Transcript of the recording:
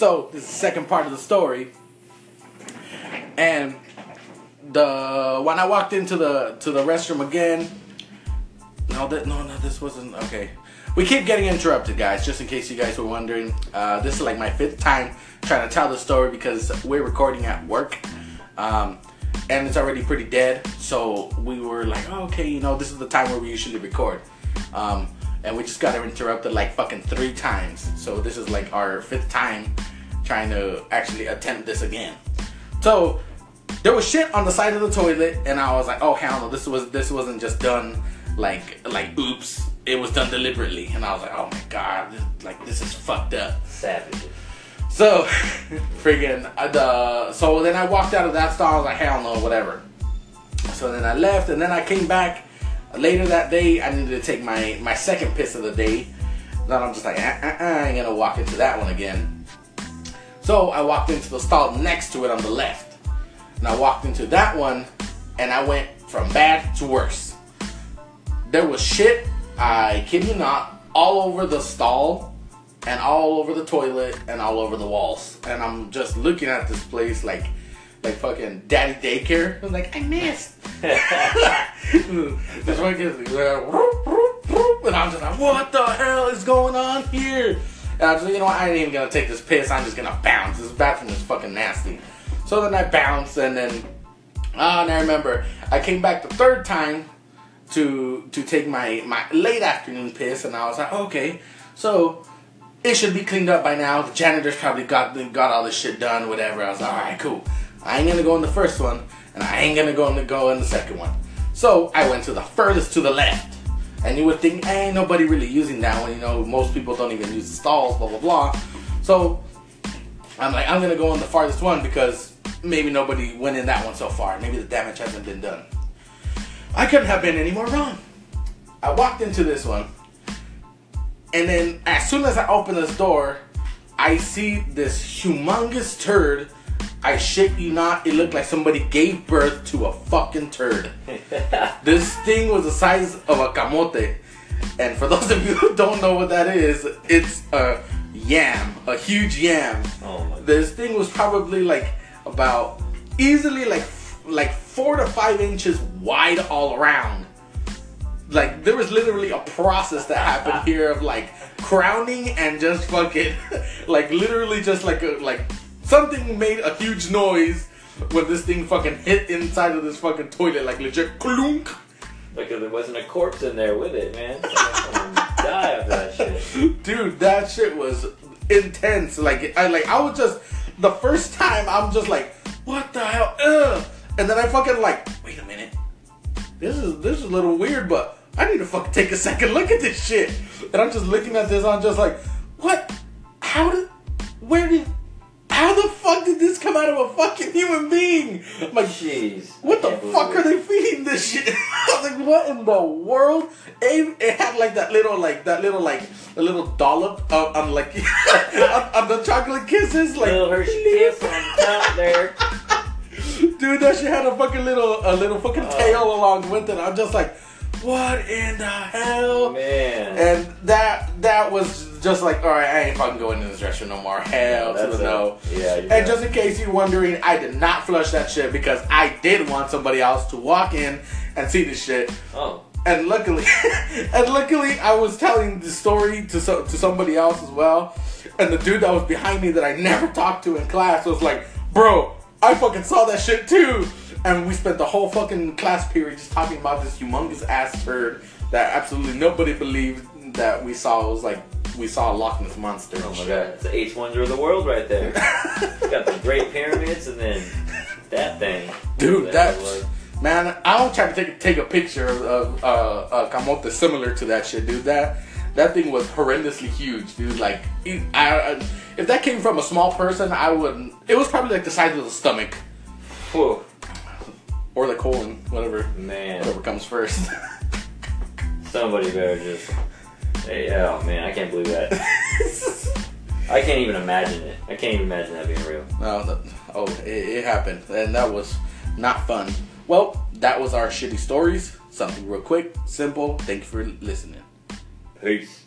So this is the second part of the story, and the when I walked into the to the restroom again. No, that no, no, this wasn't okay. We keep getting interrupted, guys. Just in case you guys were wondering, uh, this is like my fifth time trying to tell the story because we're recording at work, um, and it's already pretty dead. So we were like, oh, okay, you know, this is the time where we usually record, um, and we just got interrupted like fucking three times. So this is like our fifth time trying to actually attempt this again. So there was shit on the side of the toilet, and I was like, oh hell no, this was this wasn't just done like like oops. It was done deliberately and i was like oh my god this, like this is fucked up. Savage. so friggin' uh, the so then i walked out of that stall i was like hell no whatever. So then i left and then i came back later that day. I needed to take my my second piss of the day. Then i'm just like uh, uh, uh, i ain't gonna walk into that one again so i walked into the stall next to it on the left and i walked into that one and i went from bad to worse there was shit, I kid you not, all over the stall and all over the toilet and all over the walls. And I'm just looking at this place like like fucking daddy daycare. I'm like, I missed. this uh, one gets and I'm just like, what the hell is going on here? And I was like, you know what, I ain't even gonna take this piss, I'm just gonna bounce. This bathroom is fucking nasty. So then I bounced and then ah, and I remember I came back the third time to to take my my late afternoon piss, and I was like, okay, so it should be cleaned up by now. The janitor's probably got got all this shit done, whatever. I was like, all right, cool. I ain't gonna go in the first one, and I ain't gonna go in the go in the second one. So I went to the furthest to the left, and you would think, hey, nobody really using that one. You know, most people don't even use the stalls, blah blah blah. So I'm like, I'm gonna go on the farthest one because maybe nobody went in that one so far. Maybe the damage hasn't been done. I couldn't have been any more wrong. I walked into this one, and then as soon as I open this door, I see this humongous turd. I shit you not, it looked like somebody gave birth to a fucking turd. this thing was the size of a camote. And for those of you who don't know what that is, it's a yam, a huge yam. Oh this thing was probably like about easily like like four to five inches wide all around. Like there was literally a process that happened here of like crowning and just fucking like literally just like a like something made a huge noise when this thing fucking hit inside of this fucking toilet like legit clunk. Because there wasn't a corpse in there with it, man. die of that shit. Dude, that shit was intense. Like I like I was just the first time I'm just like, what the hell? Ugh. And then I fucking like, wait a minute. This is this is a little weird, but I need to fucking take a second look at this shit. And I'm just looking at this, I'm just like, what? How did where did come out of a fucking human being? I'm like, jeez. What the fuck are they feeding this shit? I was like, what in the world? It, it had like that little, like that little, like a little dollop of, on like on, on, the chocolate kisses, like little Hershey kiss on top there. Dude, that shit had a fucking little a little fucking oh. tail along with it. I'm just like, what in the hell? Man. And that that was just like, all right, I ain't fucking going to this restaurant no more. Hell to the no. Yeah. And just in case you're wondering, I did not flush that shit because I did want somebody else to walk in and see this shit. Oh. And luckily, and luckily, I was telling the story to so, to somebody else as well. And the dude that was behind me that I never talked to in class was like, "Bro, I fucking saw that shit too. And we spent the whole fucking class period just talking about this humongous ass turd that absolutely nobody believed that we saw. It was like we saw a Loch Ness monster. Oh my god, it's the eighth wonder of the world right there. got the Great Pyramids and then that thing. Dude, that man, I will try to take take a picture of uh, a camote similar to that shit, dude. That that thing was horrendously huge, dude. Like, I, I, if that came from a small person, I wouldn't. It was probably like the size of the stomach. Whoa. Or the colon, whatever. Man. Whatever comes first. Somebody better just. Hey, oh man, I can't believe that. I can't even imagine it. I can't even imagine that being real. No, that, oh, it, it happened, and that was not fun. Well, that was our shitty stories. Something real quick, simple. Thank you for listening. Peace.